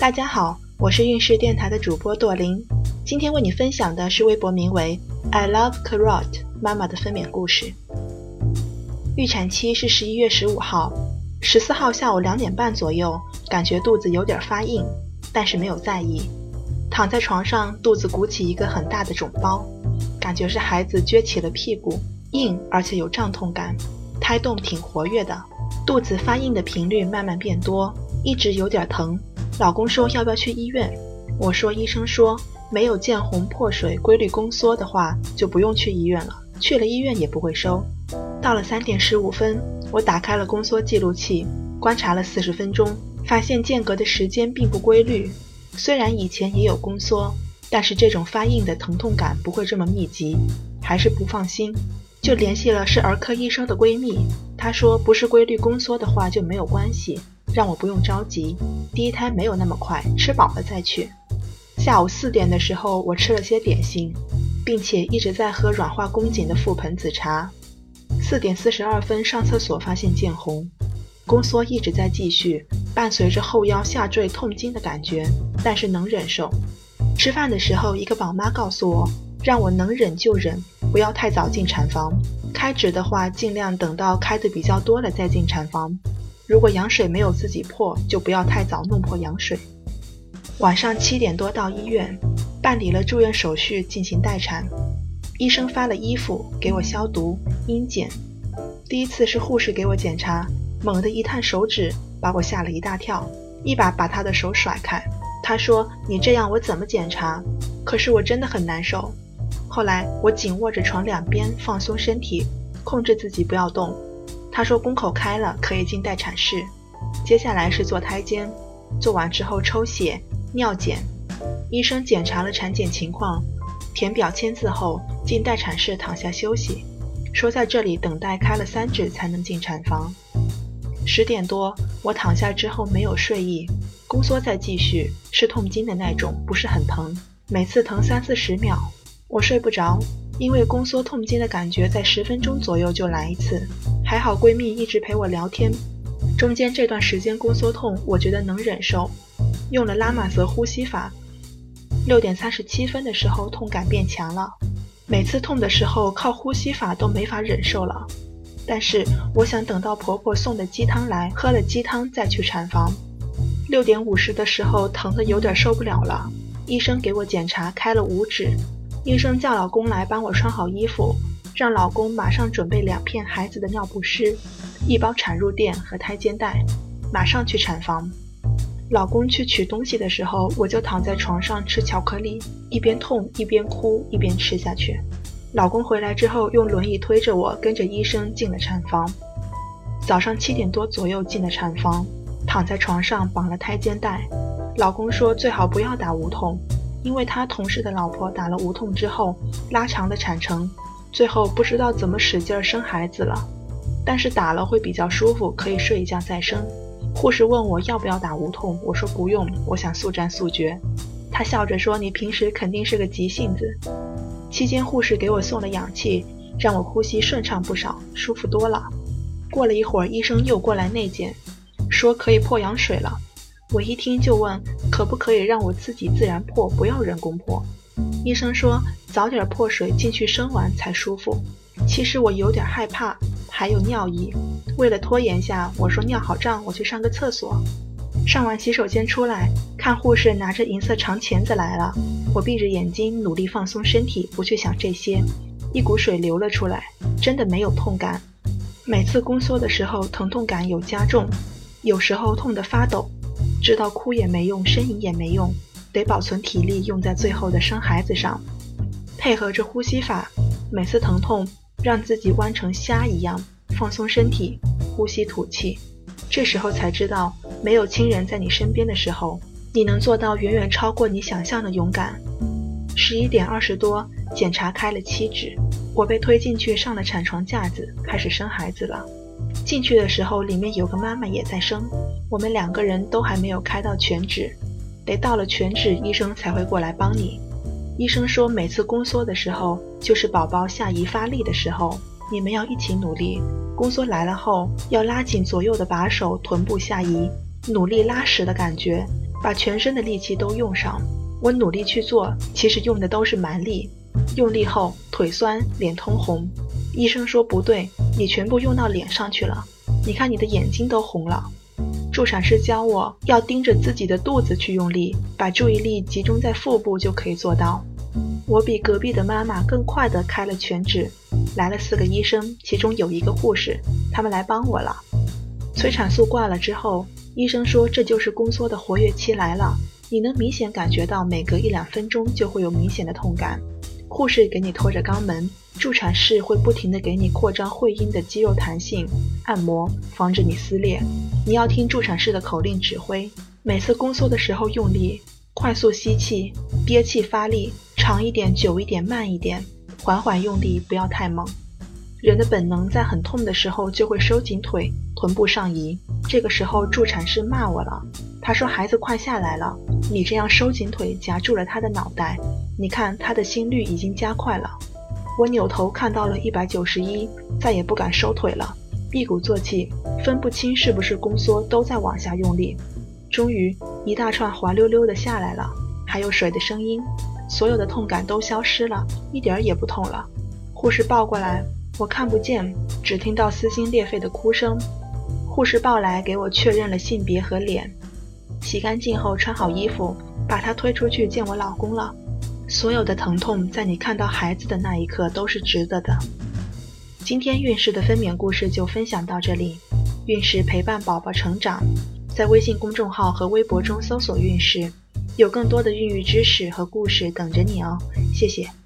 大家好，我是运势电台的主播朵琳，今天为你分享的是微博名为 “I love carrot” 妈妈的分娩故事。预产期是十一月十五号，十四号下午两点半左右，感觉肚子有点发硬，但是没有在意。躺在床上，肚子鼓起一个很大的肿包，感觉是孩子撅起了屁股，硬而且有胀痛感，胎动挺活跃的。肚子发硬的频率慢慢变多，一直有点疼。老公说要不要去医院？我说医生说没有见红破水、规律宫缩的话就不用去医院了，去了医院也不会收。到了三点十五分，我打开了宫缩记录器，观察了四十分钟，发现间隔的时间并不规律。虽然以前也有宫缩，但是这种发硬的疼痛感不会这么密集，还是不放心，就联系了是儿科医生的闺蜜。她说不是规律宫缩的话就没有关系。让我不用着急，第一胎没有那么快，吃饱了再去。下午四点的时候，我吃了些点心，并且一直在喝软化宫颈的覆盆子茶。四点四十二分上厕所，发现见红，宫缩一直在继续，伴随着后腰下坠痛经的感觉，但是能忍受。吃饭的时候，一个宝妈告诉我，让我能忍就忍，不要太早进产房。开指的话，尽量等到开的比较多了再进产房。如果羊水没有自己破，就不要太早弄破羊水。晚上七点多到医院，办理了住院手续，进行待产。医生发了衣服给我消毒、阴检。第一次是护士给我检查，猛地一探手指，把我吓了一大跳，一把把他的手甩开。他说：“你这样我怎么检查？”可是我真的很难受。后来我紧握着床两边，放松身体，控制自己不要动。他说宫口开了，可以进待产室。接下来是做胎监，做完之后抽血、尿检。医生检查了产检情况，填表签字后进待产室躺下休息，说在这里等待开了三指才能进产房。十点多，我躺下之后没有睡意，宫缩在继续，是痛经的那种，不是很疼，每次疼三四十秒，我睡不着。因为宫缩痛经的感觉在十分钟左右就来一次，还好闺蜜一直陪我聊天，中间这段时间宫缩痛我觉得能忍受，用了拉玛泽呼吸法，六点三十七分的时候痛感变强了，每次痛的时候靠呼吸法都没法忍受了，但是我想等到婆婆送的鸡汤来，喝了鸡汤再去产房，六点五十的时候疼的有点受不了了，医生给我检查开了五指。医生叫老公来帮我穿好衣服，让老公马上准备两片孩子的尿不湿，一包产褥垫和胎肩带，马上去产房。老公去取东西的时候，我就躺在床上吃巧克力，一边痛一边哭一边吃下去。老公回来之后，用轮椅推着我跟着医生进了产房。早上七点多左右进了产房，躺在床上绑了胎肩带。老公说最好不要打无痛。因为他同事的老婆打了无痛之后，拉长了产程，最后不知道怎么使劲生孩子了。但是打了会比较舒服，可以睡一觉再生。护士问我要不要打无痛，我说不用，我想速战速决。他笑着说：“你平时肯定是个急性子。”期间护士给我送了氧气，让我呼吸顺畅不少，舒服多了。过了一会儿，医生又过来内检，说可以破羊水了。我一听就问，可不可以让我自己自然破，不要人工破？医生说早点破水进去生完才舒服。其实我有点害怕，还有尿意。为了拖延下，我说尿好胀，我去上个厕所。上完洗手间出来，看护士拿着银色长钳子来了。我闭着眼睛努力放松身体，不去想这些。一股水流了出来，真的没有痛感。每次宫缩的时候，疼痛感有加重，有时候痛得发抖。知道哭也没用，呻吟也没用，得保存体力用在最后的生孩子上。配合着呼吸法，每次疼痛让自己弯成虾一样，放松身体，呼吸吐气。这时候才知道，没有亲人在你身边的时候，你能做到远远超过你想象的勇敢。十一点二十多，检查开了七指，我被推进去上了产床架子，开始生孩子了。进去的时候，里面有个妈妈也在生。我们两个人都还没有开到全指，得到了全指，医生才会过来帮你。医生说，每次宫缩的时候，就是宝宝下移发力的时候，你们要一起努力。宫缩来了后，要拉紧左右的把手，臀部下移，努力拉实的感觉，把全身的力气都用上。我努力去做，其实用的都是蛮力。用力后腿酸，脸通红。医生说不对，你全部用到脸上去了。你看你的眼睛都红了。助产师教我要盯着自己的肚子去用力，把注意力集中在腹部就可以做到。我比隔壁的妈妈更快地开了全指。来了四个医生，其中有一个护士，他们来帮我了。催产素挂了之后，医生说这就是宫缩的活跃期来了，你能明显感觉到每隔一两分钟就会有明显的痛感。护士给你拖着肛门，助产士会不停地给你扩张会阴的肌肉弹性按摩，防止你撕裂。你要听助产士的口令指挥，每次宫缩的时候用力，快速吸气，憋气发力，长一点，久一点，慢一点。缓缓用力，不要太猛。人的本能在很痛的时候就会收紧腿，臀部上移。这个时候助产士骂我了，他说：“孩子快下来了，你这样收紧腿夹住了他的脑袋。你看他的心率已经加快了。”我扭头看到了一百九十一，再也不敢收腿了，一鼓作气，分不清是不是宫缩，都在往下用力。终于一大串滑溜溜的下来了，还有水的声音。所有的痛感都消失了，一点儿也不痛了。护士抱过来，我看不见，只听到撕心裂肺的哭声。护士抱来，给我确认了性别和脸，洗干净后穿好衣服，把他推出去见我老公了。所有的疼痛，在你看到孩子的那一刻都是值得的。今天孕氏的分娩故事就分享到这里。孕氏陪伴宝宝成长，在微信公众号和微博中搜索“孕氏”。有更多的孕育知识和故事等着你哦，谢谢。